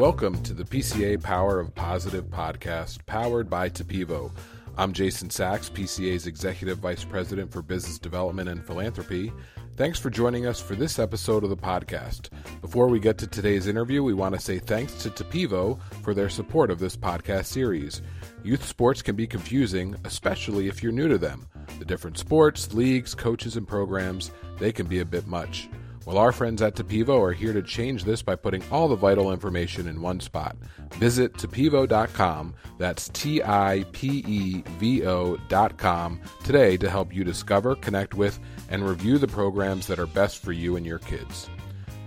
Welcome to the PCA Power of Positive podcast, powered by Tipevo. I'm Jason Sacks, PCA's Executive Vice President for Business Development and Philanthropy. Thanks for joining us for this episode of the podcast. Before we get to today's interview, we want to say thanks to Tipevo for their support of this podcast series. Youth sports can be confusing, especially if you're new to them. The different sports, leagues, coaches, and programs, they can be a bit much. Well, our friends at Tipevo are here to change this by putting all the vital information in one spot. Visit tipevo.com, that's T I P E V O.com, today to help you discover, connect with, and review the programs that are best for you and your kids.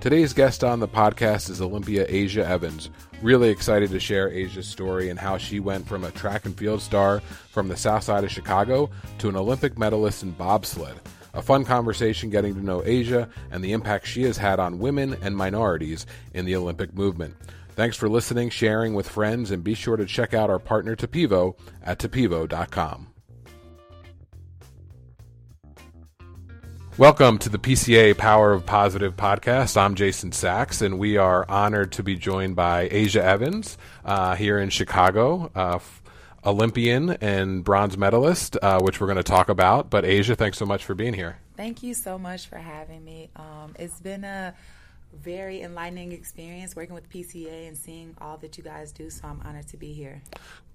Today's guest on the podcast is Olympia Aja Evans. Really excited to share Aja's story and how she went from a track and field star from the south side of Chicago to an Olympic medalist in bobsled. A fun conversation getting to know Aja and the impact she has had on women and minorities in the Olympic movement. Thanks for listening, sharing with friends, and be sure to check out our partner Tipevo at tipevo.com. Welcome to the PCA Power of Positive podcast. I'm Jason Sacks, and we are honored to be joined by Aja Evans uh, here in Chicago, uh, Olympian and bronze medalist, uh, which we're going to talk about. But Aja, thanks so much for being here. Thank you so much for having me. Um, it's been a very enlightening experience working with PCA and seeing all that you guys do. So I'm honored to be here.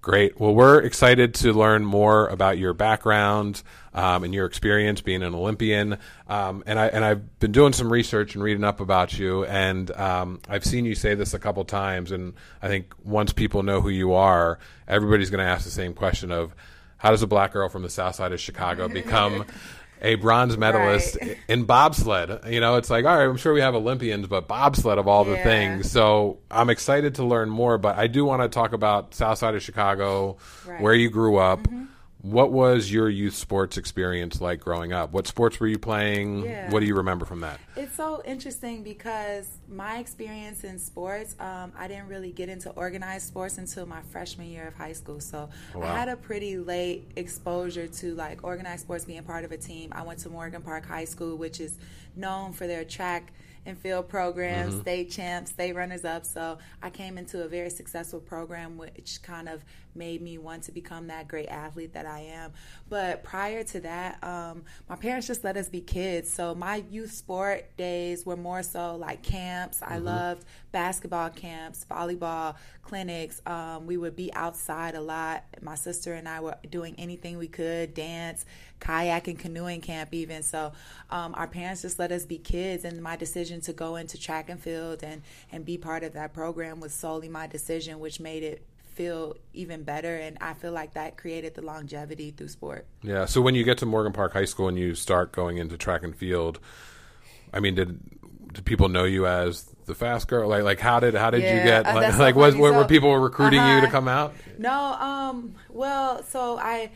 Great. Well, we're excited to learn more about your background um, and your experience being an Olympian. Um, and I and I've been doing some research and reading up about you, and um, I've seen you say this a couple times. And I think once people know who you are, everybody's going to ask the same question of how does a black girl from the south side of Chicago become a bronze medalist right. in bobsled. You know, it's like, all right, I'm sure we have Olympians, but bobsled of all yeah. the things. So I'm excited to learn more, but I do want to talk about South Side of Chicago, right. where you grew up. Mm-hmm. What was your youth sports experience like growing up? What sports were you playing? Yeah. What do you remember from that? It's so interesting because my experience in sports, um, I didn't really get into organized sports until my freshman year of high school. So wow. I had a pretty late exposure to like organized sports, being part of a team. I went to Morgan Park High School, which is known for their track and field programs, mm-hmm. state champs, state runners up. So I came into a very successful program, which kind of made me want to become that great athlete that I am. But prior to that, um, my parents just let us be kids. So my youth sport days were more so like camps. Mm-hmm. I loved basketball camps, volleyball clinics. Um, we would be outside a lot. My sister and I were doing anything we could, dance, kayak, and canoeing camp, even. So um, our parents just let us be kids. And my decision to go into track and field and, and be part of that program was solely my decision, which made it feel even better and I feel like that created the longevity through sport. Yeah, so when you get to Morgan Park High School and you start going into track and field, I mean did did people know you as the fast girl? Like like how did how did yeah, you get uh, like, like was so, were people recruiting uh-huh. you to uh-huh. come out? No, um well, so I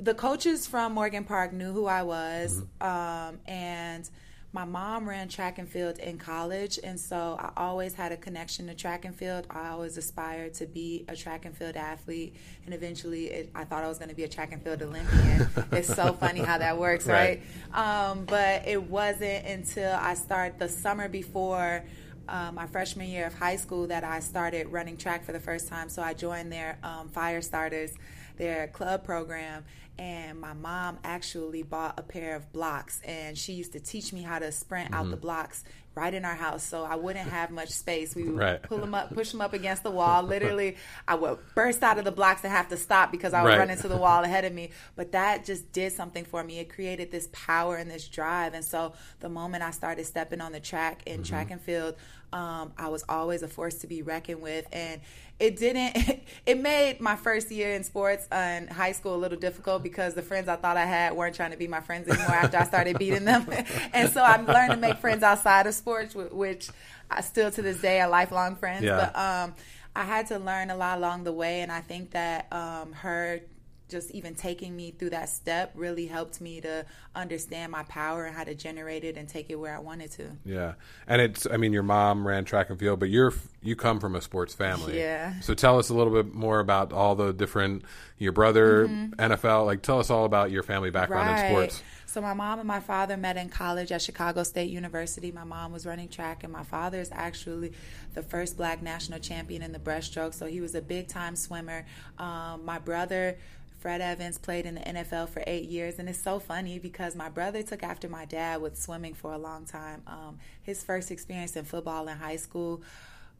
the coaches from Morgan Park knew who I was mm-hmm. um and my mom ran track and field in college, and so I always had a connection to track and field. I always aspired to be a track and field athlete, and eventually it, I thought I was going to be a track and field Olympian. it's so funny how that works, right? right? Um, but it wasn't until I started the summer before. Uh, my freshman year of high school, that I started running track for the first time. So I joined their um, fire starters, their club program, and my mom actually bought a pair of blocks and she used to teach me how to sprint mm-hmm. out the mm-hmm. blocks right in our house so i wouldn't have much space we would right. pull them up push them up against the wall literally i would burst out of the blocks and have to stop because i would right. run into the wall ahead of me but that just did something for me it created this power and this drive and so the moment i started stepping on the track in mm-hmm. track and field um, I was always a force to be reckoned with, and it didn't. It made my first year in sports in high school a little difficult because the friends I thought I had weren't trying to be my friends anymore after I started beating them, and so I learned to make friends outside of sports, which I still to this day are lifelong friends. Yeah. But um, I had to learn a lot along the way, and I think that um, her just even taking me through that step really helped me to understand my power and how to generate it and take it where I wanted to. Yeah, and it's I mean your mom ran track and field, but you're you come from a sports family. Yeah. So tell us a little bit more about all the different your brother Mm-hmm. NFL. Like tell us all about your family background in sports. So my mom and my father met in college at Chicago State University. My mom was running track, and my father is actually the first black national champion in the breaststroke. So he was a big time swimmer. Um, my brother. Fred Evans played in the NFL for eight years, and it's so funny because my brother took after my dad with swimming for a long time. Um, his first experience in football in high school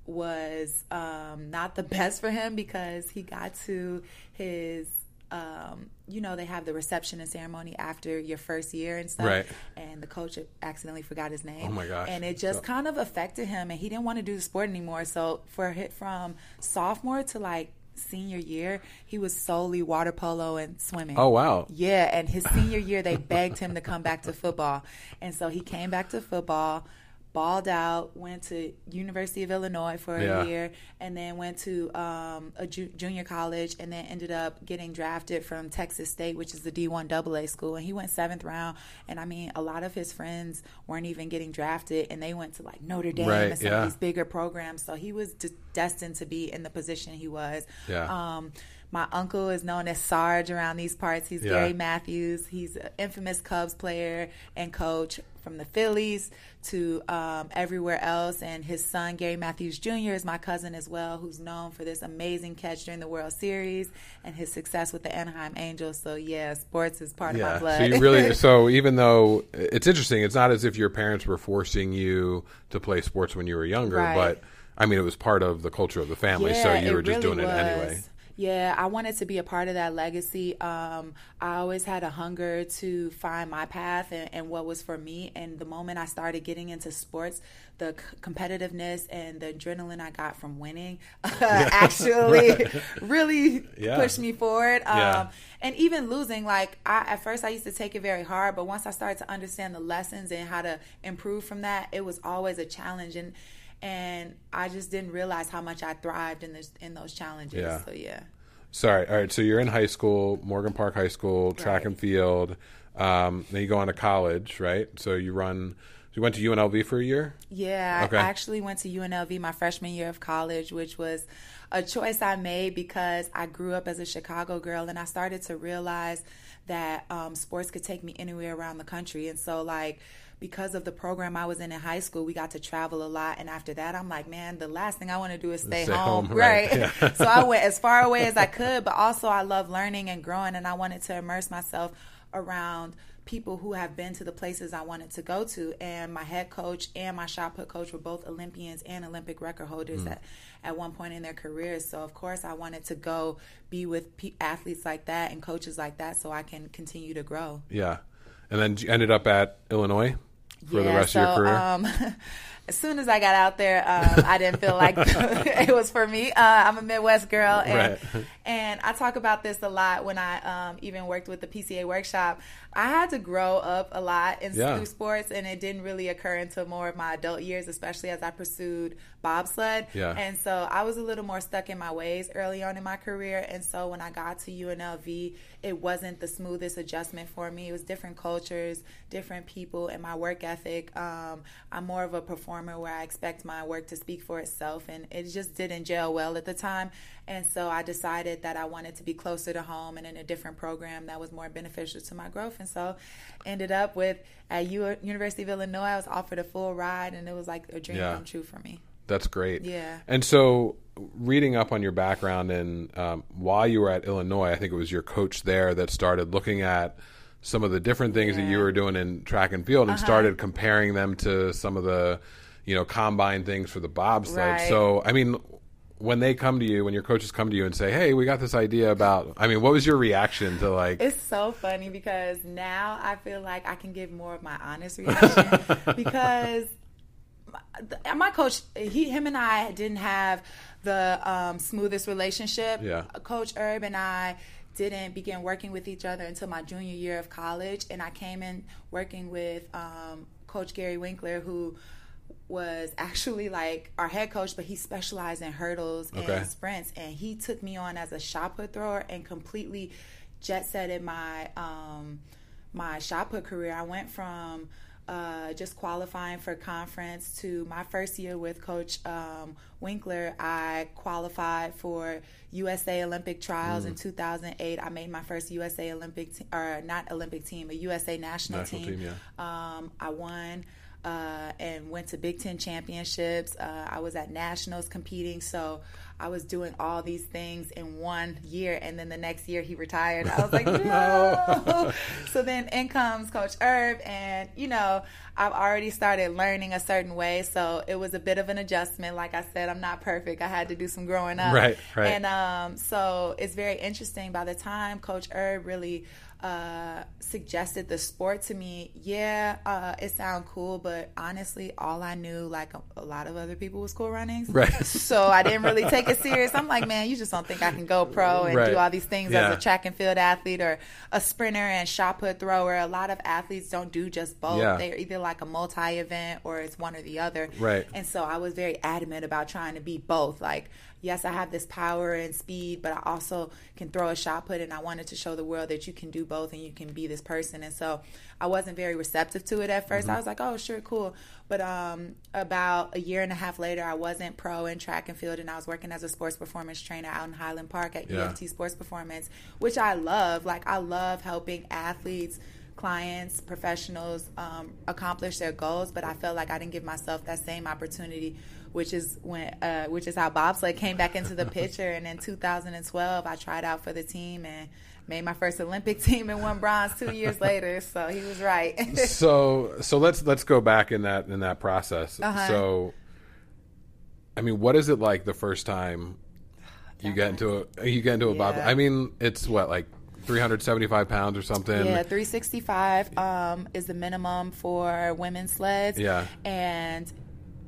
was um, not the best for him because he got to his um, you know, they have the reception and ceremony after your first year and stuff. Right. And the coach accidentally forgot his name. Oh my gosh. And it just So- kind of affected him, and he didn't want to do the sport anymore. So for a hit from sophomore to like senior year, he was solely water polo and swimming. Oh wow. Yeah, and his senior year they begged him to come back to football, and so he came back to football, balled out, went to University of Illinois for a Yeah. year, and then went to um, a ju- junior college, and then ended up getting drafted from Texas State, which is the D1 AA school, and he went seventh round. And I mean, a lot of his friends weren't even getting drafted, and they went to like Notre Dame Right, and some yeah. of these bigger programs. So he was d- destined to be in the position he was. Yeah. Um, my uncle is known as Sarge around these parts. He's Yeah. Gary Matthews. He's an infamous Cubs player and coach from the Phillies to um, everywhere else. And his son, Gary Matthews Jr., is my cousin as well, who's known for this amazing catch during the World Series and his success with the Anaheim Angels. So, yeah, sports is part of my blood. So you really so even though it's interesting, it's not as if your parents were forcing you to play sports when you were younger, Right. but I mean it was part of the culture of the family, so you were just really doing it anyway. Yeah, I wanted to be a part of that legacy. Um, I always had a hunger to find my path and, and what was for me. And the moment I started getting into sports, the c- competitiveness and the adrenaline I got from winning actually really Yeah. pushed me forward. Um, Yeah. And even losing, like I, at first, I used to take it very hard, but once I started to understand the lessons and how to improve from that, it was always a challenge. And and I just didn't realize how much I thrived in this in those challenges. Yeah. So yeah. Sorry. All right. So you're in high school, Morgan Park High School, track Right. and field. Um, then you go on to college, right? So you run. So You went to UNLV for a year. Yeah, Okay. I actually went to UNLV my freshman year of college, which was a choice I made because I grew up as a Chicago girl and I started to realize that um, sports could take me anywhere around the country. And so, like, because of the program I was in in high school, we got to travel a lot. And after that, I'm like, man, the last thing I want to do is stay, Stay home. home, right. Right. Yeah. so I went as far away as I could, but also I love learning and growing. And I wanted to immerse myself around people who have been to the places I wanted to go to. And my head coach and my shot put coach were both Olympians and Olympic record holders mm. at, at one point in their careers. So, of course, I wanted to go be with pe- athletes like that and coaches like that so I can continue to grow. Yeah, and then you ended up at Illinois for the Yeah, rest so, of your career. Um, as soon as I got out there, um, I didn't feel like it was for me. Uh, I'm a Midwest girl, and Right. and I talk about this a lot when I um, even worked with the PCA workshop. I had to grow up a lot in Yeah. sports, and it didn't really occur until more of my adult years, especially as I pursued bobsled. Yeah. And so I was a little more stuck in my ways early on in my career. And so when I got to UNLV, it wasn't the smoothest adjustment for me. It was different cultures, different people, and my work ethic. Um, I'm more of a performer where I expect my work to speak for itself, and it just didn't gel well at the time. And so I decided that I wanted to be closer to home and in a different program that was more beneficial to my growth. And so ended up with at U- University of Illinois. I was offered a full ride, and it was like a dream Yeah. come true for me. That's great. Yeah. And so, reading up on your background and um, while you were at Illinois, I think it was your coach there that started looking at some of the different things that you Uh-huh. were doing in track and field and started comparing them to some of the, you know, combine things for the bobsled. Right. So, I mean, when they come to you, when your coaches come to you and say, "Hey, we got this idea about," I mean, what was your reaction to like? It's so funny because now I feel like I can give more of my honest reaction because my, my coach, he, him, and I didn't have the um, smoothest relationship. Yeah. Coach Herb and I didn't begin working with each other until my junior year of college, and I came in working with um, Coach Gary Winckler, who was actually like our head coach, but he specialized in hurdles Okay. and sprints, and he took me on as a shot put thrower and completely jet setted my um, my shot put career. I went from uh, just qualifying for conference to my first year with Coach um, Winckler. I qualified for USA Olympic trials mm. in 2008. I made my first USA Olympic te- or not Olympic team, a USA national, national team. team yeah. um, I won uh, and went to Big Ten championships. Uh, I was at nationals competing, so I was doing all these things in one year, and then the next year he retired. I was like, no. so then in comes Coach Herb, and you know, I've already started learning a certain way, so it was a bit of an adjustment. Like I said, I'm not perfect. I had to do some growing up, right? Right. And um, so it's very interesting. By the time Coach Herb really uh, suggested the sport to me, yeah, uh, it sounded cool, but honestly, all I knew, like a, a, lot of other people, was cool running. Right. So I didn't really take it serious. I'm like, man, you just don't think I can go pro and right. do all these things yeah. as a track and field athlete or a sprinter and shot put thrower. A lot of athletes don't do just both. Yeah. They're either like a multi event or it's one or the other. Right. And so I was very adamant about trying to be both. Like, yes, I have this power and speed, but I also can throw a shot put. And I wanted to show the world that you can do both and you can be this person. And so I wasn't very receptive to it at 1st mm-hmm. I was like, oh, sure, cool. But um, about a year and a half later, I wasn't pro in track and field, and I was working as a sports performance trainer out in Highland Park at yeah. EFT Sports Performance, which I love. Like, I love helping athletes clients, professionals um, accomplish their goals, but I felt like I didn't give myself that same opportunity which is when uh, which is how bobsled came back into the picture. And in 2012, I tried out for the team and made my first Olympic team and won bronze two years later. So he was right. so so let's let's go back in that in that process. Uh-huh. So, I mean, what is it like the first time you get into a you get into a yeah. bob? I mean, it's what like 375 pounds or something. Yeah, 365 um, is the minimum for women's sleds. Yeah. And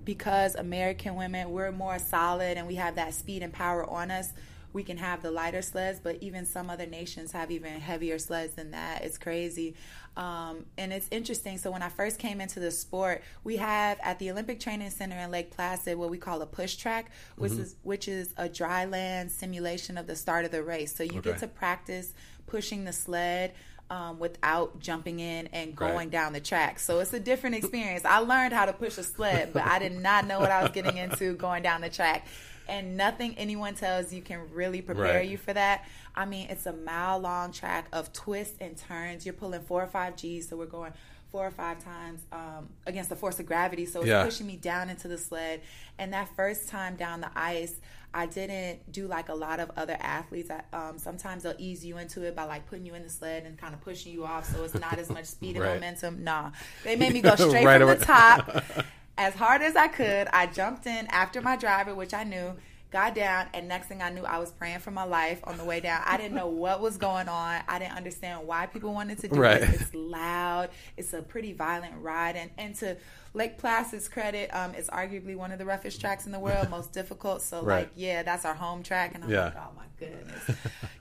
because American women, we're more solid and we have that speed and power on us, we can have the lighter sleds, but even some other nations have even heavier sleds than that. It's crazy. Um, and it's interesting. So when I first came into the sport, we have at the Olympic Training Center in Lake Placid what we call a push track, which mm-hmm. is which is a dry land simulation of the start of the race. So you okay. get to practice pushing the sled um, without jumping in and going right. down the track. So it's a different experience. I learned how to push a sled, but I did not know what I was getting into going down the track. And nothing anyone tells you can really prepare right. you for that. I mean, it's a mile long track of twists and turns. You're pulling four or five G's, so we're going four or five times um, against the force of gravity. So it's yeah. pushing me down into the sled. And that first time down the ice, I didn't do like a lot of other athletes. I, um, sometimes they'll ease you into it by like putting you in the sled and kind of pushing you off, so it's not as much speed and right. momentum. Nah, they made me go straight right from the top as hard as I could. I jumped in after my driver, which I knew got down, and next thing I knew, I was praying for my life on the way down. I didn't know what was going on. I didn't understand why people wanted to do right. it. It's loud. It's a pretty violent ride, and and to Lake Placid's credit, um, it's arguably one of the roughest tracks in the world, most difficult. So right. like, yeah, that's our home track, and I'm yeah. like, oh my goodness,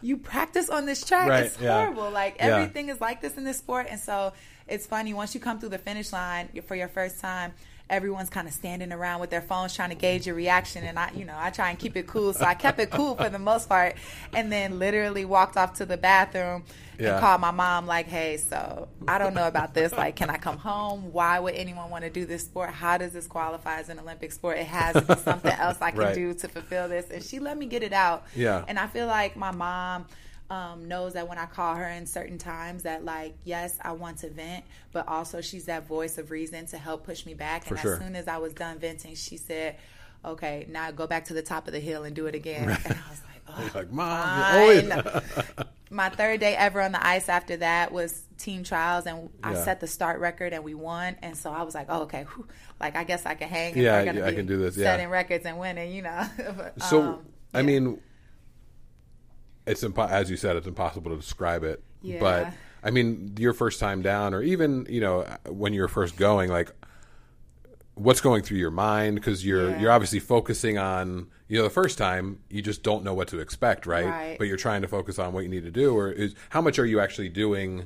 you practice on this track. Right. It's horrible. Yeah. Like everything is like this in this sport, and so it's funny once you come through the finish line for your first time everyone's kind of standing around with their phones trying to gauge your reaction and I you know I try and keep it cool so I kept it cool for the most part and then literally walked off to the bathroom yeah. and called my mom like hey so I don't know about this like can I come home? Why would anyone want to do this sport? How does this qualify as an Olympic sport? It has to be something else I can right. do to fulfill this and she let me get it out. Yeah. And I feel like my mom um, knows that when I call her in certain times that like yes I want to vent but also she's that voice of reason to help push me back For and sure. as soon as I was done venting she said okay now go back to the top of the hill and do it again right. and I was like oh, like mom my third day ever on the ice after that was team trials and I set the start record and we won and so I was like oh okay Whew. like I guess I can hang yeah, yeah I can do this setting yeah. records and winning you know but, so um, I mean it's impo- as you said, it's impossible to describe it. Yeah. But I mean, your first time down, or even you know when you're first going, like what's going through your mind because you're yeah. you're obviously focusing on you know the first time you just don't know what to expect right? right? but you're trying to focus on what you need to do or is how much are you actually doing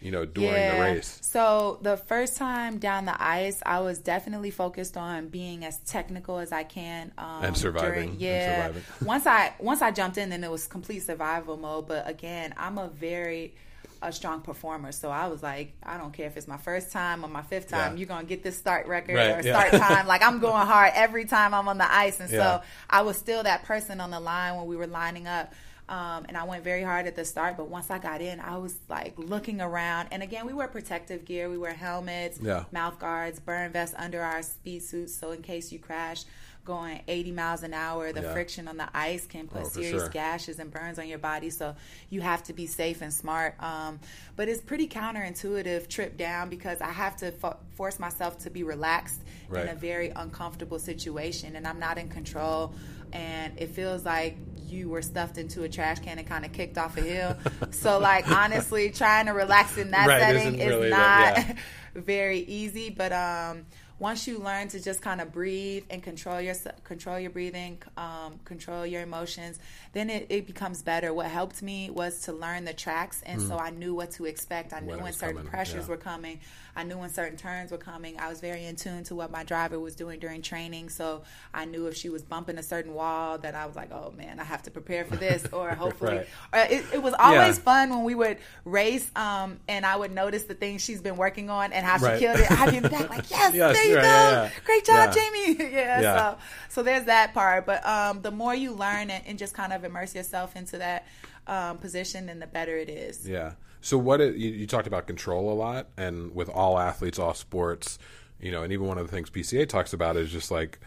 you know, during yeah. the race? So the first time down the ice, I was definitely focused on being as technical as I can um, and surviving. During, yeah. And surviving. once I once I jumped in, then it was complete survival mode. But again, I'm a very a strong performer. So I was like, I don't care if it's my first time or my fifth time, yeah. you're gonna get this start record right, or start time. Like I'm going hard every time I'm on the ice. And yeah. so I was still that person on the line when we were lining up. Um, and I went very hard at the start, but once I got in, I was like looking around. And again, we wear protective gear. We wear helmets, yeah. mouth guards, burn vests under our speed suits, so in case you crash going 80 miles an hour, the yeah. friction on the ice can put oh, serious sure. gashes and burns on your body. So you have to be safe and smart. Um, but it's pretty counterintuitive trip down because I have to fo- force myself to be relaxed right. in a very uncomfortable situation, and I'm not in control. And it feels like you were stuffed into a trash can and kind of kicked off a hill. so, like, honestly, trying to relax in that right, setting is really not yeah. very easy. But um, once you learn to just kind of breathe and control your control your breathing, um, control your emotions, then it, it, becomes better. What helped me was to learn the tracks, and mm. so I knew what to expect. I knew when, when certain coming. pressures yeah. were coming. I knew when certain turns were coming. I was very in tune to what my driver was doing during training, so I knew if she was bumping a certain wall that I was like, oh man, I have to prepare for this, or hopefully. right. or it, it, was always yeah. fun when we would race, um, and I would notice the things she's been working on and how she right. killed it. I'd be back like, yes, yes there you right, go, yeah, great job, Jamie. yeah, so so there's that part. But um, the more you learn and, and, just kind of immerse yourself into that um, position, then the better it is. Yeah. So what it, you, you, talked about control a lot, and with all athletes, all sports, you know, and even one of the things PCA talks about is just like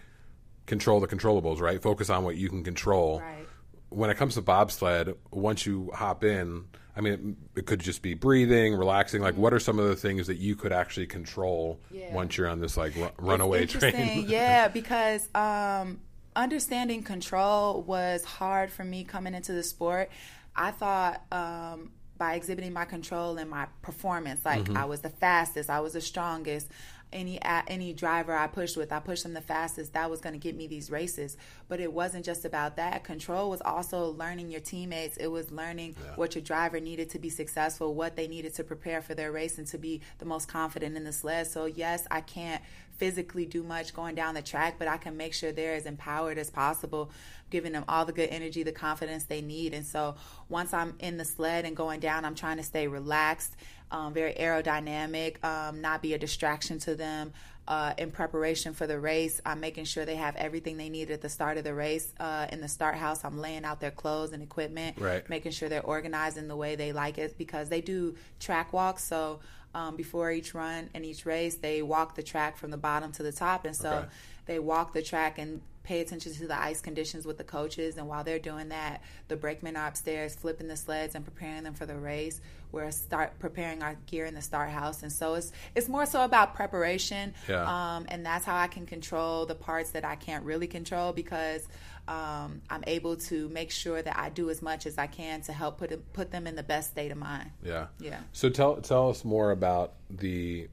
control the controllables, right? Focus on what you can control. Right. When it comes to bobsled, once you hop in, I mean, it, it could just be breathing, relaxing. Like, mm-hmm. what are some of the things that you could actually control yeah. once you're on this like r- runaway train? yeah, because um, understanding control was hard for me coming into the sport. I thought um, by exhibiting my control and my performance. Like mm-hmm. I was the fastest, I was the strongest. Any any driver I pushed with, I pushed them the fastest. That was going to get me these races. But it wasn't just about that. Control was also learning your teammates. It was learning yeah. what your driver needed to be successful, what they needed to prepare for their race, and to be the most confident in the sled. So yes, I can't physically do much going down the track, but I can make sure they're as empowered as possible, giving them all the good energy, the confidence they need. And so once I'm in the sled and going down, I'm trying to stay relaxed, um, very aerodynamic, um, not be a distraction to them. Uh, in preparation for the race, I'm making sure they have everything they need at the start of the race. Uh, in the start house, I'm laying out their clothes and equipment, right. making sure they're organized in the way they like it because they do track walks. So um, before each run and each race, they walk the track from the bottom to the top, and so okay. they walk the track and pay attention to the ice conditions with the coaches. And while they're doing that, the brakemen are upstairs flipping the sleds and preparing them for the race. We're start preparing our gear in the start house, and so it's it's more so about preparation. Yeah. Um, and that's how I can control the parts that I can't really control because um, I'm able to make sure that I do as much as I can to help put put them in the best state of mind. Yeah. Yeah. So tell tell us more about the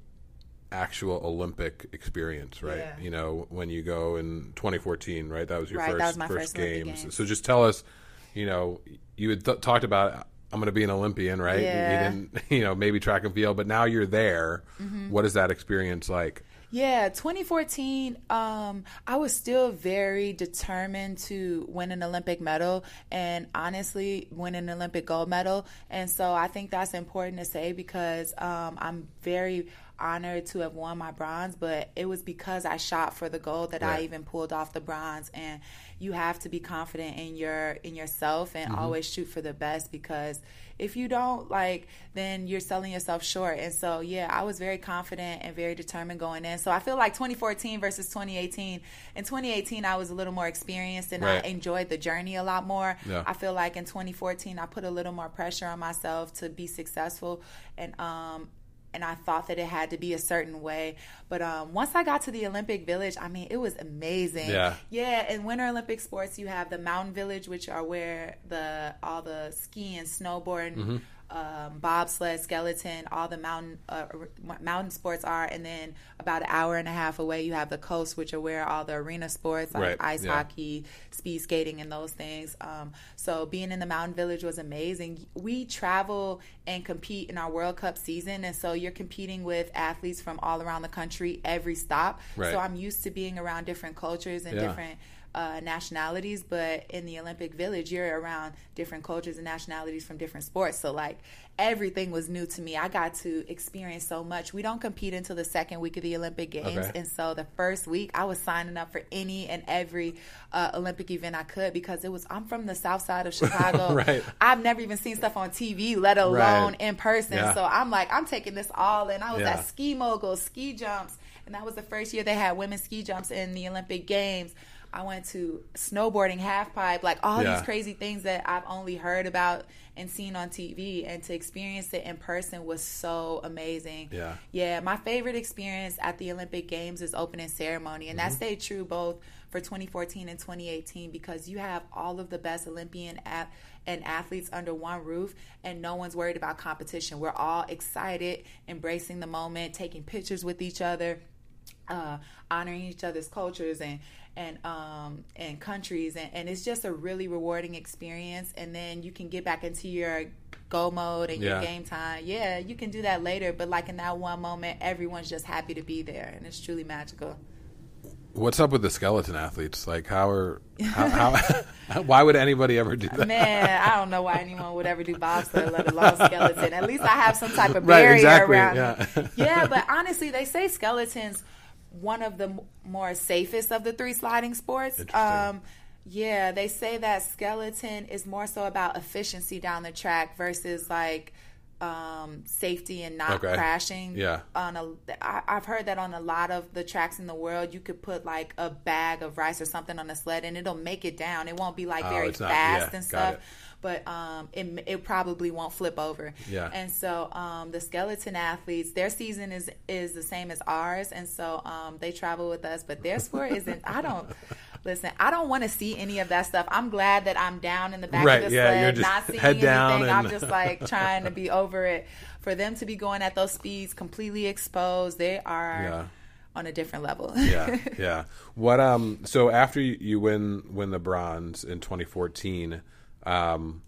actual Olympic experience, right? Yeah. You know, when you go in 2014, right? That was your right, first was first, games. games. So just tell us, you know, you had th- talked about I'm going to be an Olympian, right? Yeah. You didn't, you know, maybe track and field, but now you're there. Mm-hmm. What is that experience like? Yeah, 2014, um, I was still very determined to win an Olympic medal and honestly win an Olympic gold medal. And so I think that's important to say because um, I'm very honored to have won my bronze, but it was because I shot for the gold that right. I even pulled off the bronze. And you have to be confident in your in yourself and mm-hmm. always shoot for the best because if you don't like then you're selling yourself short and so yeah i was very confident and very determined going in so i feel like 2014 versus 2018 in 2018 i was a little more experienced and right. i enjoyed the journey a lot more yeah. i feel like in 2014 i put a little more pressure on myself to be successful and um and I thought that it had to be a certain way. But um, once I got to the Olympic Village, I mean, it was amazing. Yeah, yeah. In Winter Olympic sports, you have the Mountain Village, which are where the all the ski and snowboard. Mm-hmm. Um, bobsled, skeleton, all the mountain uh, mountain sports are, and then about an hour and a half away, you have the coast, which are where all the arena sports like Right, ice yeah. hockey, speed skating, and those things. Um, so being in the mountain village was amazing. We travel and compete in our World Cup season, and so you're competing with athletes from all around the country every stop. Right. So I'm used to being around different cultures and Yeah. different uh, nationalities, but in the Olympic Village, you're around different cultures and nationalities from different sports. So, like, everything was new to me. I got to experience so much. We don't compete until the second week of the Olympic Games. Okay. And so, the first week, I was signing up for any and every uh, Olympic event I could because it was, I'm from the south side of Chicago. Right. I've never even seen stuff on TV, let alone Right. in person. Yeah. So, I'm like, I'm taking this all in. I was Yeah. at ski moguls, ski jumps, and that was the first year they had women's ski jumps in the Olympic Games. I went to snowboarding, half pipe, like all Yeah. these crazy things that I've only heard about and seen on TV, and to experience it in person was so amazing. Yeah. yeah. My favorite experience at the Olympic Games is opening ceremony, and that mm-hmm. stayed true both for 2014 and 2018 because you have all of the best Olympian at and athletes under one roof and no one's worried about competition. We're all excited, embracing the moment, taking pictures with each other, uh, honoring each other's cultures and and um and countries and, and it's just a really rewarding experience and then you can get back into your go mode and Yeah. your game time. Yeah, you can do that later, but like in that one moment everyone's just happy to be there and it's truly magical. What's up with the skeleton athletes? Like, how are how, how why would anybody ever do that? Man, I don't know why anyone would ever do bobsled, let alone skeleton. At least I have some type of Right, barrier exactly, around yeah. Yeah, but honestly, they say skeletons one of the m- more safest of the three sliding sports. Um, yeah, they say that skeleton is more so about efficiency down the track versus like um, safety and not Okay. crashing. Yeah. On a, I, I've heard that on a lot of the tracks in the world, you could put like a bag of rice or something on a sled, and it'll make it down. It won't be like Oh, very it's not- fast yeah, and stuff. But um, it it probably won't flip over. Yeah. And so um, the skeleton athletes, their season is is the same as ours, and so um, they travel with us. But their sport isn't. I don't listen. I don't want to see any of that stuff. I'm glad that I'm down in the back Right, of the yeah, sled, you're just not seeing anything. I'm just like trying to be over it. For them to be going at those speeds, completely exposed, they are Yeah. on a different level. yeah, yeah. What um? So after you, you win win the bronze in 2014, um,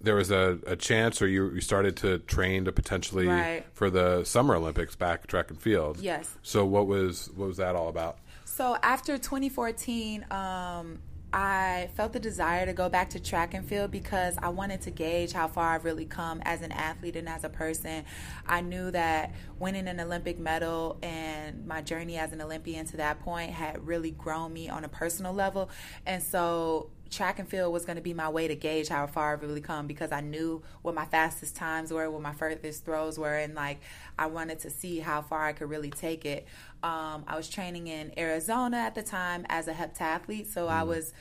there was a, a chance, or you you started to train to potentially Right. for the Summer Olympics back track and field. Yes. So what was what was that all about? So after 2014, um, I felt the desire to go back to track and field because I wanted to gauge how far I've really come as an athlete and as a person. I knew that winning an Olympic medal and my journey as an Olympian to that point had really grown me on a personal level. And so track and field was going to be my way to gauge how far I've really come because I knew what my fastest times were, what my furthest throws were, and like I wanted to see how far I could really take it. Um, I was training in Arizona at the time as a heptathlete, so I was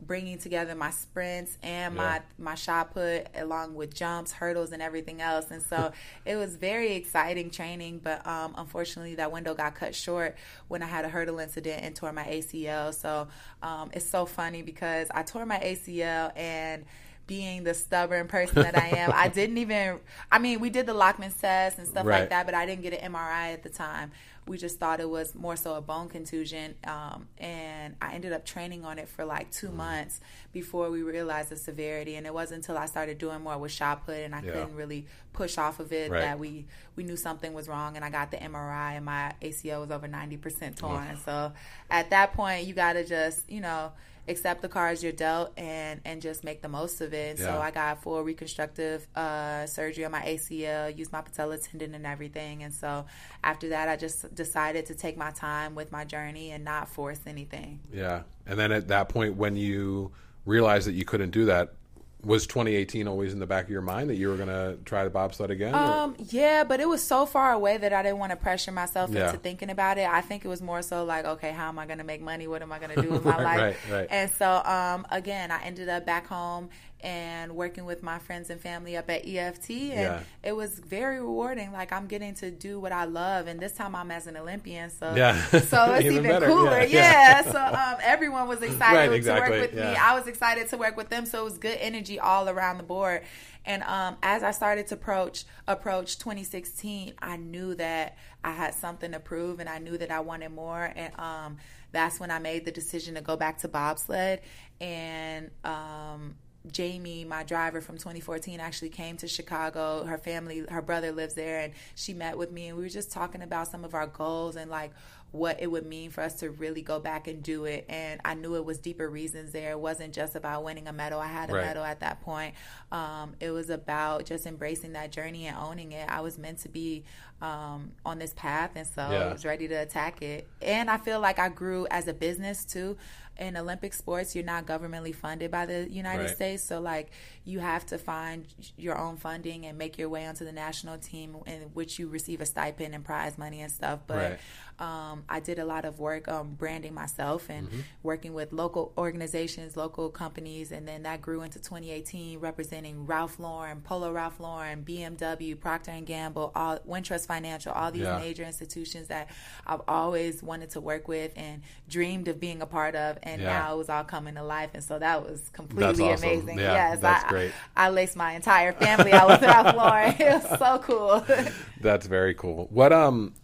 bringing together my sprints and my Yeah. my shot put along with jumps, hurdles, and everything else. And so it was very exciting training. But um, unfortunately, that window got cut short when I had a hurdle incident and tore my ACL. So um, it's so funny because I tore my ACL and being the stubborn person that I am, I didn't even. I mean, we did the Lachman's test and stuff Right. like that, but I didn't get an MRI at the time. We just thought it was more so a bone contusion, um, and I ended up training on it for like two Mm. months before we realized the severity. And it wasn't until I started doing more with shot put and I Yeah. couldn't really push off of it Right. that we we knew something was wrong. And I got the MRI, and my ACL was over ninety percent torn. So at that point, you got to just you know accept the cards you're dealt and and just make the most of it. Yeah. So I got full reconstructive uh, surgery on my ACL, used my patella tendon and everything. And so after that, I just decided to take my time with my journey and not force anything. Yeah. And then at that point, when you realized that you couldn't do that, was 2018 always in the back of your mind that you were going to try to bobsled again? Um, yeah, but it was so far away that I didn't want to pressure myself Yeah. into thinking about it. I think it was more so like, okay, how am I going to make money? What am I going to do with my Right, life? right, right. And so, um, again, I ended up back home and working with my friends and family up at EFT. And Yeah. it was very rewarding. Like I'm getting to do what I love. And this time I'm as an Olympian. So, Yeah. so it's Even even, better. cooler. Yeah, Yeah. So um, everyone was excited Right, to work with me. I was excited to work with them. So it was good energy all around the board. And um, as I started to approach approach 2016, I knew that I had something to prove, and I knew that I wanted more. And um, that's when I made the decision to go back to bobsled. And um, Jamie, my driver from 2014, actually came to Chicago. Her family, her brother lives there, and she met with me, and we were just talking about some of our goals and like what it would mean for us to really go back and do it. And I knew it was deeper reasons there. It wasn't just about winning a medal. I had a Right. medal at that point. Um, it was about just embracing that journey and owning it. I was meant to be um, on this path, and so Yeah. I was ready to attack it. And I feel like I grew as a business too. In Olympic sports, you're not governmentally funded by the United Right. States, so like you have to find your own funding and make your way onto the national team, in which you receive a stipend and prize money and stuff. But um, I did a lot of work um, branding myself and Mm-hmm. working with local organizations, local companies, and then that grew into 2018, representing Ralph Lauren, Polo Ralph Lauren, BMW, Procter and Gamble, all Wintrust Financial, all these Yeah. major institutions that I've always wanted to work with and dreamed of being a part of, and Yeah. now it was all coming to life, and so that was completely awesome. amazing. Yeah, yes, that's I, great. I laced my entire family out with Ralph Lauren. It was so cool. That's very cool. What um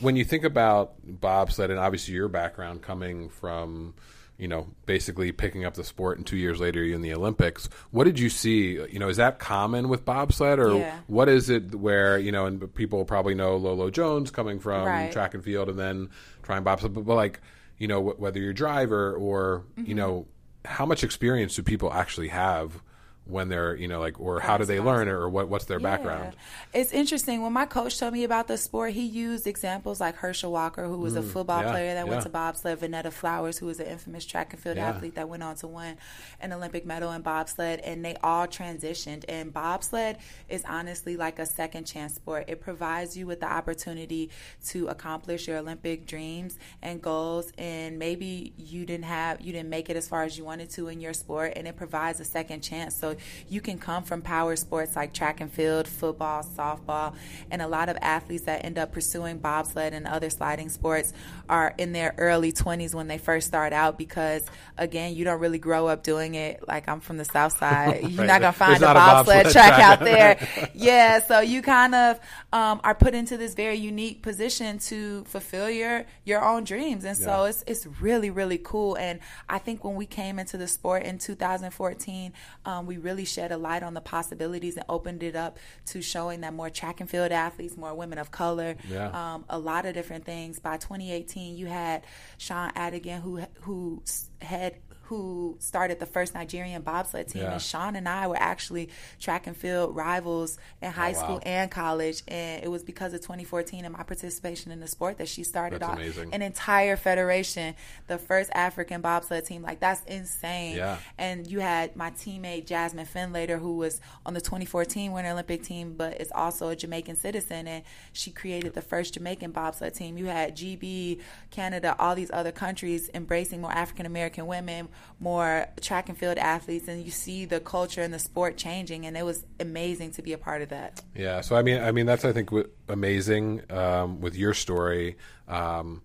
when you think about bobsled and obviously your background coming from you know basically picking up the sport and two years later you're in the Olympics what did you see you know is that common with bobsled or Yeah. what is it where you know and people probably know Lolo Jones coming from Right. track and field and then trying bobsled but, but like you know wh- whether you're a driver or Mm-hmm. you know how much experience do people actually have when they're you know like or how do they learn or what what's their background It's interesting. When my coach told me about the sport, he used examples like Herschel Walker, who was a football Mm, yeah, player that yeah. went to bobsled, Vonetta Flowers, who was an infamous track and field Yeah. athlete that went on to win an Olympic medal in bobsled, and they all transitioned. And bobsled is honestly like a second chance sport. It provides you with the opportunity to accomplish your Olympic dreams and goals, and maybe you didn't have you didn't make it as far as you wanted to in your sport, and it provides a second chance. So you can come from power sports like track and field, football, softball, and a lot of athletes that end up pursuing bobsled and other sliding sports are in their early 20s when they first start out because again, you don't really grow up doing it. Like I'm from the south side. You're Right. not going to find a not a bobsled bobsled track track. out there. yeah, so you kind of um, are put into this very unique position to fulfill your your own dreams, and so Yeah. it's it's really really cool. And I think when we came into the sport in 2014, um, we really shed a light on the possibilities and opened it up to showing that more track and field athletes, more women of color, Yeah. um, a lot of different things. By 2018, you had Seun Adigun who who had who started the first Nigerian bobsled team, Yeah. and Seun and I were actually track and field rivals in high Oh, wow. school and college, and it was because of 2014 and my participation in the sport that she started That's off amazing. an entire federation, the first African bobsled team. Like that's insane. Yeah. And you had my teammate Jazmine Fenlator, who was on the 2014 Winter Olympic team, but is also a Jamaican citizen, and she created the first Jamaican bobsled team. You had GB, Canada, all these other countries embracing more African American women, more track and field athletes, and you see the culture and the sport changing, and it was amazing to be a part of that. Yeah, so I mean, I mean that's I think amazing um, with your story. Um,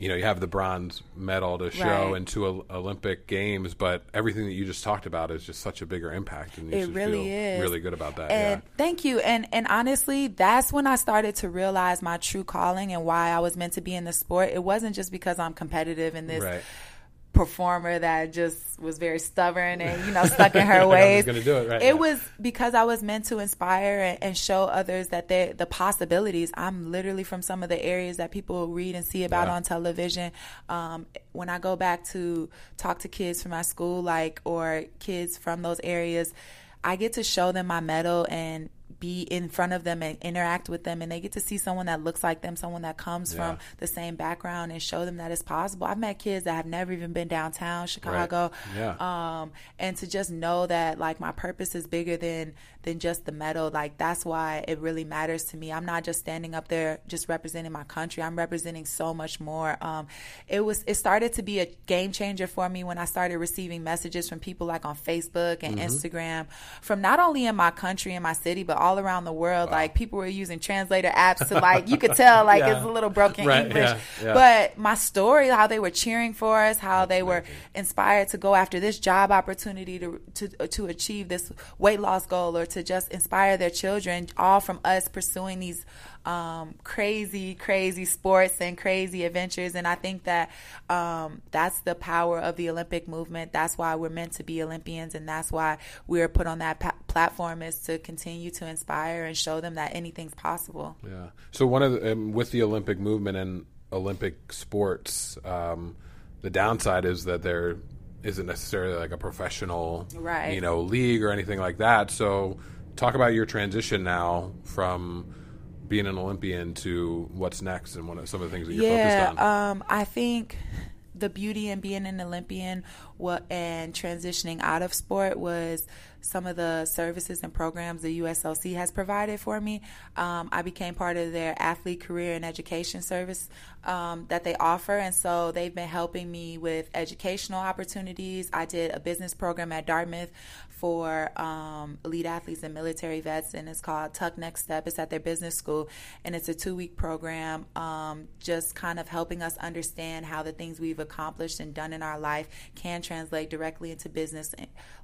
you know, you have the bronze medal to show Right. in two Olympic games, but everything that you just talked about is just such a bigger impact, and you It should really feel is. really good about that. And yeah. thank you. And and honestly, that's when I started to realize my true calling and why I was meant to be in the sport. It wasn't just because I'm competitive in this Right. Performer that just was very stubborn and you know stuck in her ways. it, right, It was because I was meant to inspire and, and show others that they the possibilities. I'm literally from some of the areas that people read and see about Yeah. on television. Um, when I go back to talk to kids from my school, like or kids from those areas, I get to show them my medal and be in front of them and interact with them and they get to see someone that looks like them someone that comes Yeah. from the same background and show them that it's possible i've met kids that have never even been downtown chicago Yeah. um, and to just know that like my purpose is bigger than than just the medal. Like that's why it really matters to me. I'm not just standing up there just representing my country. I'm representing so much more. Um, it was it started to be a game changer for me when I started receiving messages from people like on Facebook and mm-hmm. Instagram from not only in my country and my city but all around the world. Wow. Like people were using translator apps to like you could tell like yeah. it's a little broken right, English. Yeah, yeah. But my story, how they were cheering for us, how That's they were inspired to go after this job opportunity to to to achieve this weight loss goal or to just inspire their children, all from us pursuing these um, crazy, crazy sports and crazy adventures. And I think that um, that's the power of the Olympic movement. That's why we're meant to be Olympians, and that's why we're put on that pa- platform is to continue to inspire and show them that anything's possible. Yeah. So one of the, um, with the Olympic movement and Olympic sports, um, the downside is that there isn't necessarily like a professional, right. you know, league or anything like that. So talk about your transition now from being an Olympian to what's next and what some of the things that you're yeah, focused on? Um, I think the beauty in being an Olympian and transitioning out of sport was some of the services and programs the USLC has provided for me. Um, I became part of their athlete career and education service um, that they offer, and so they've been helping me with educational opportunities. I did a business program at Dartmouth for um, elite athletes and military vets, and it's called Tuck Next Step. It's at their business school, and it's a two week program, um, just kind of helping us understand how the things we've accomplished and done in our life can translate directly into business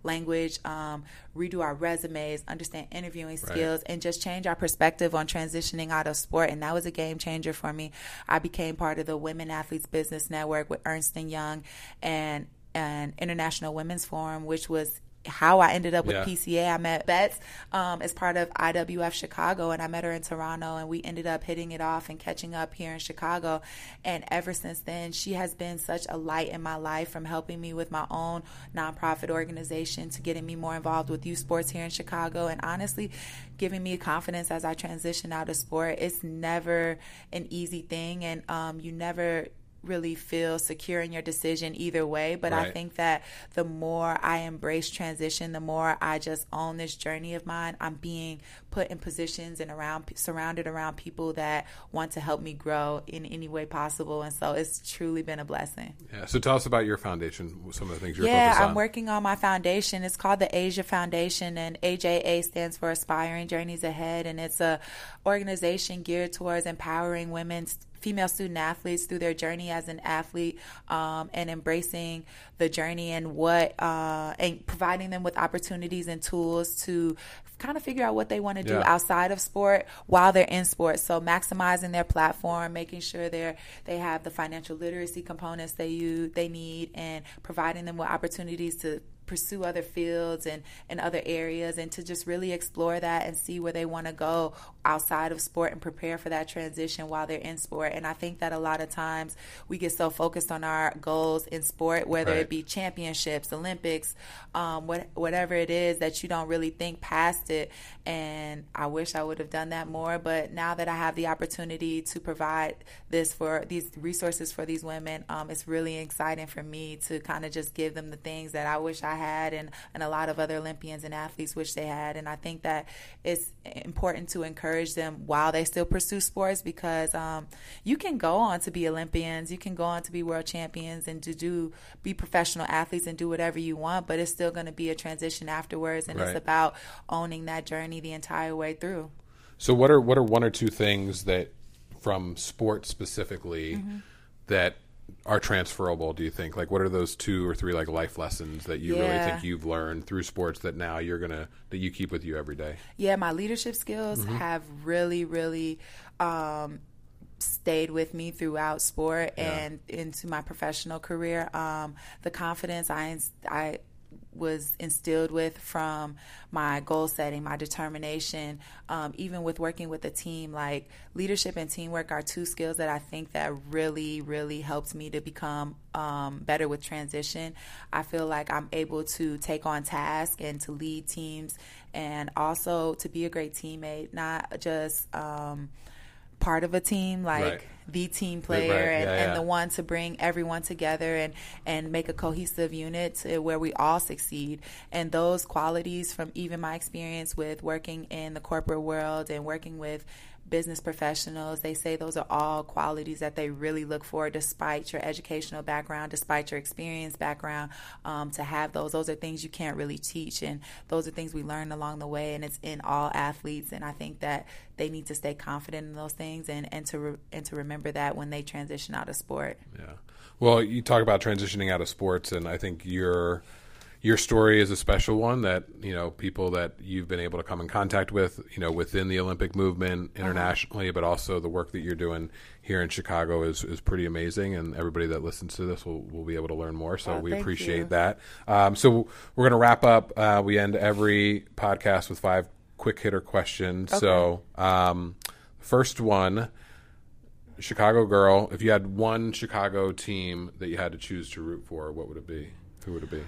language, um, redo our resumes, understand interviewing skills, right. and just change our perspective on transitioning out of sport. And that was a game changer for me. I became part of the Women Athletes Business Network with Ernst and Young and an International Women's Forum, which was how I ended up with yeah. PCA. I met Betts um, as part of IWF Chicago, and I met her in Toronto, and we ended up hitting it off and catching up here in Chicago. And ever since then, she has been such a light in my life from helping me with my own nonprofit organization to getting me more involved with youth sports here in Chicago, and honestly, giving me confidence as I transition out of sport. It's never an easy thing, and um, you never really feel secure in your decision either way. But right. I think that the more I embrace transition, the more I just own this journey of mine. I'm being put in positions and around surrounded around people that want to help me grow in any way possible. And so it's truly been a blessing. Yeah. So tell us about your foundation. Some of the things you're yeah, I'm working on my foundation. It's called the Aja Foundation, and AJA stands for Aspiring Journeys Ahead, and it's a organization geared towards empowering women female student athletes through their journey as an athlete um, and embracing the journey and what uh, and providing them with opportunities and tools to kind of figure out what they want to do yeah. outside of sport while they're in sport. So maximizing their platform, making sure they're they have the financial literacy components they use they need, and providing them with opportunities to pursue other fields and, and other areas and to just really explore that and see where they want to go outside of sport and prepare for that transition while they're in sport. And I think that a lot of times we get so focused on our goals in sport, whether right. it be championships, Olympics, um, what, whatever it is, that you don't really think past it. And I wish I would have done that more. But now that I have the opportunity to provide this for these resources for these women, um, it's really exciting for me to kind of just give them the things that I wish I I had and, and a lot of other Olympians and athletes wish they had. And I think that it's important to encourage them while they still pursue sports because um, you can go on to be Olympians, you can go on to be world champions and to do be professional athletes and do whatever you want, but it's still going to be a transition afterwards. And right. it's about owning that journey the entire way through. So what are what are one or two things that from sports specifically mm-hmm. that are transferable do you think like what are those two or three like life lessons that you yeah. really think you've learned through sports that now you're gonna that you keep with you every day yeah my leadership skills mm-hmm. have really really um, stayed with me throughout sport yeah. and into my professional career um, the confidence i i was instilled with from my goal setting, my determination, um, even with working with a team. Like leadership and teamwork are two skills that I think that really, really helped me to become um, better with transition. I feel like I'm able to take on tasks and to lead teams, and also to be a great teammate, not just. Um, part of a team, like. Right. The team player Right, and, yeah, and the one to bring everyone together and, and make a cohesive unit to where we all succeed. And those qualities from even my experience with working in the corporate world and working with business professionals, they say those are all qualities that they really look for despite your educational background, despite your experience background, um, to have those. Those are things you can't really teach. And those are things we learn along the way. And it's in all athletes. And I think that they need to stay confident in those things and, and to re- and to remember that when they transition out of sport. Yeah. Well, you talk about transitioning out of sports, and I think your your story is a special one that you know people that you've been able to come in contact with, you know, within the Olympic movement internationally, but also the work that you're doing here in Chicago is is pretty amazing, and everybody that listens to this will will be able to learn more. So Oh, we appreciate you. that. Um, so we're going to wrap up. Uh, we end every podcast with five quick hitter questions. So um, first one. Chicago girl, if you had one Chicago team that you had to choose to root for, what would it be? Who would it be?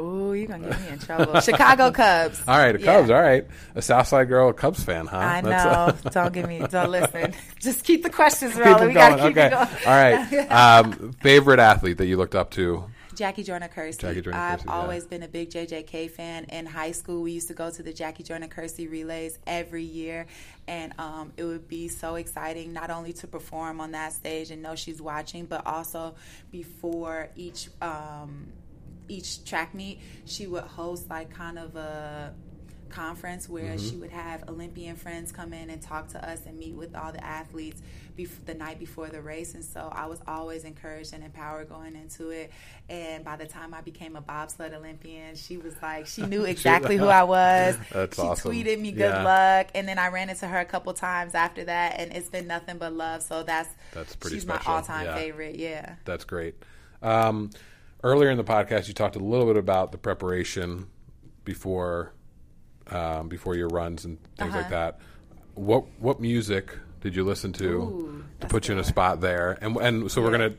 Oh, you're gonna get me in trouble. Chicago Cubs. All right, the Yeah. Cubs. All right, a Southside girl, a Cubs fan, huh? I know. Uh, don't give me. Don't listen. Just keep the questions rolling. We gotta keep okay. it going. All right. Um, favorite athlete that you looked up to? Jackie Joyner-Kersee. Jackie Joyner I've Kersee, yeah. always been a big JJK fan. In high school, we used to go to the Jackie Joyner-Kersee relays every year, and um, it would be so exciting not only to perform on that stage and know she's watching, but also before each um, each track meet, she would host like kind of a conference where Mm-hmm. she would have Olympian friends come in and talk to us and meet with all the athletes bef- the night before the race. And so I was always encouraged and empowered going into it. And by the time I became a bobsled Olympian, she was like, she knew exactly who I was. That's she awesome. tweeted me good Yeah. luck. And then I ran into her a couple times after that, and it's been nothing but love. So that's, That's pretty she's special. my all time Yeah. favorite. Yeah. That's great. Um, earlier in the podcast, you talked a little bit about the preparation before um, before your runs and things like Uh-huh. that. What what music did you listen to Ooh, to put you in a spot there? And and so we're gonna.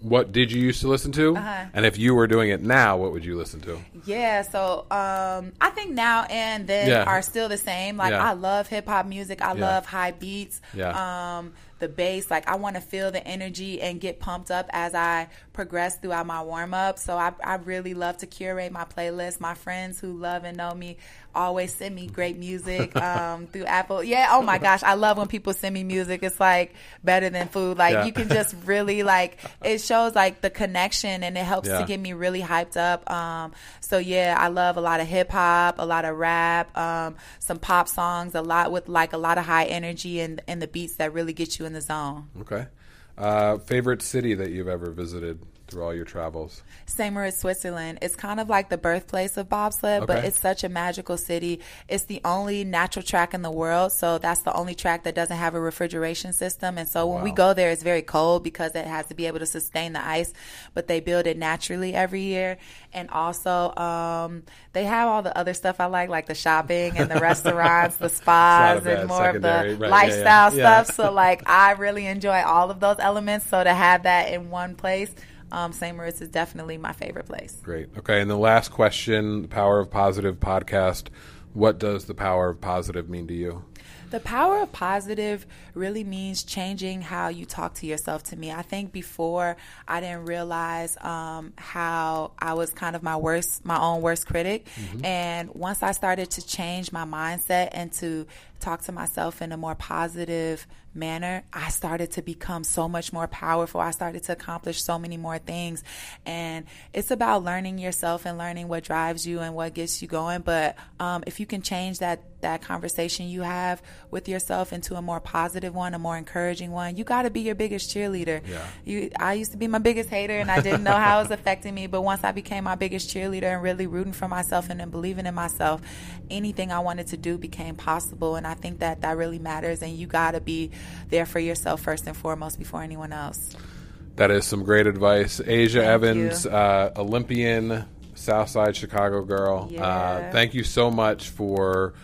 What did you used to listen to? Uh-huh. And if you were doing it now, what would you listen to? Yeah, so um, I think now and then Yeah. are still the same. Like Yeah. I love hip hop music. I Yeah. love high beats. Yeah. Um, the bass. Like I want to feel the energy and get pumped up as I progress throughout my warm up. So I, I really love to curate my playlist. My friends who love and know me always send me great music um, through Apple. Yeah. Oh my gosh, I love when people send me music. It's like better than food. Like Yeah. you can just really like it shows like the connection and it helps Yeah. to get me really hyped up. Um, so yeah, I love a lot of hip hop, a lot of rap, um, some pop songs, a lot with like a lot of high energy and and the beats that really get you in the zone. Okay. Uh, favorite city that you've ever visited through all your travels? St. Moritz, Switzerland. It's kind of like the birthplace of bobsled, but it's such a magical city. It's the only natural track in the world, so that's the only track that doesn't have a refrigeration system. And so when we go there, it's very cold because it has to be able to sustain the ice. But they build it naturally every year, and also um, they have all the other stuff I like, like the shopping and the restaurants, the spas, It's not a bad and more of the right, yeah, yeah. lifestyle Yeah. stuff. So like I really enjoy all of those elements. So to have that in one place. Um, St. Moritz is definitely my favorite place. Great. Okay. And the last question: the Power of Positive podcast. What does the power of positive mean to you? The power of positive really means changing how you talk to yourself to me. I think before I didn't realize um, how I was kind of my worst, my own worst critic. And once I started to change my mindset and to talk to myself in a more positive manner, I started to become so much more powerful. I started to accomplish so many more things. And it's about learning yourself and learning what drives you and what gets you going. But um, if you can change that, that conversation you have with yourself into a more positive one, a more encouraging one, you got to be your biggest cheerleader. Yeah. You, I used to be my biggest hater and I didn't know how it was affecting me. But once I became my biggest cheerleader and really rooting for myself and then believing in myself, anything I wanted to do became possible. And I think that that really matters. And you got to be there for yourself first and foremost before anyone else. That is some great advice. Aja Thank Evans, uh, Olympian, Southside Chicago girl. Uh, thank you so much for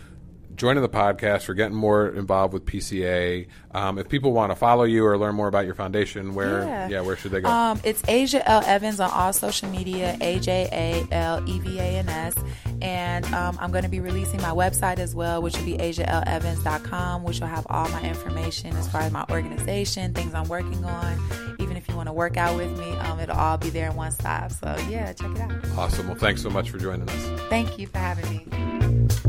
joining the podcast, for getting more involved with PCA. Um, if people want to follow you or learn more about your foundation, where yeah, yeah where should they go? Um, it's Aja L Evans on all social media, A J A L E V A N S. And um, I'm going to be releasing my website as well, which will be ajalevans.com, which will have all my information as far as my organization, things I'm working on. Even if you want to work out with me, um, it'll all be there in one stop. So, yeah, check it out. Awesome. Well, thanks so much for joining us. Thank you for having me.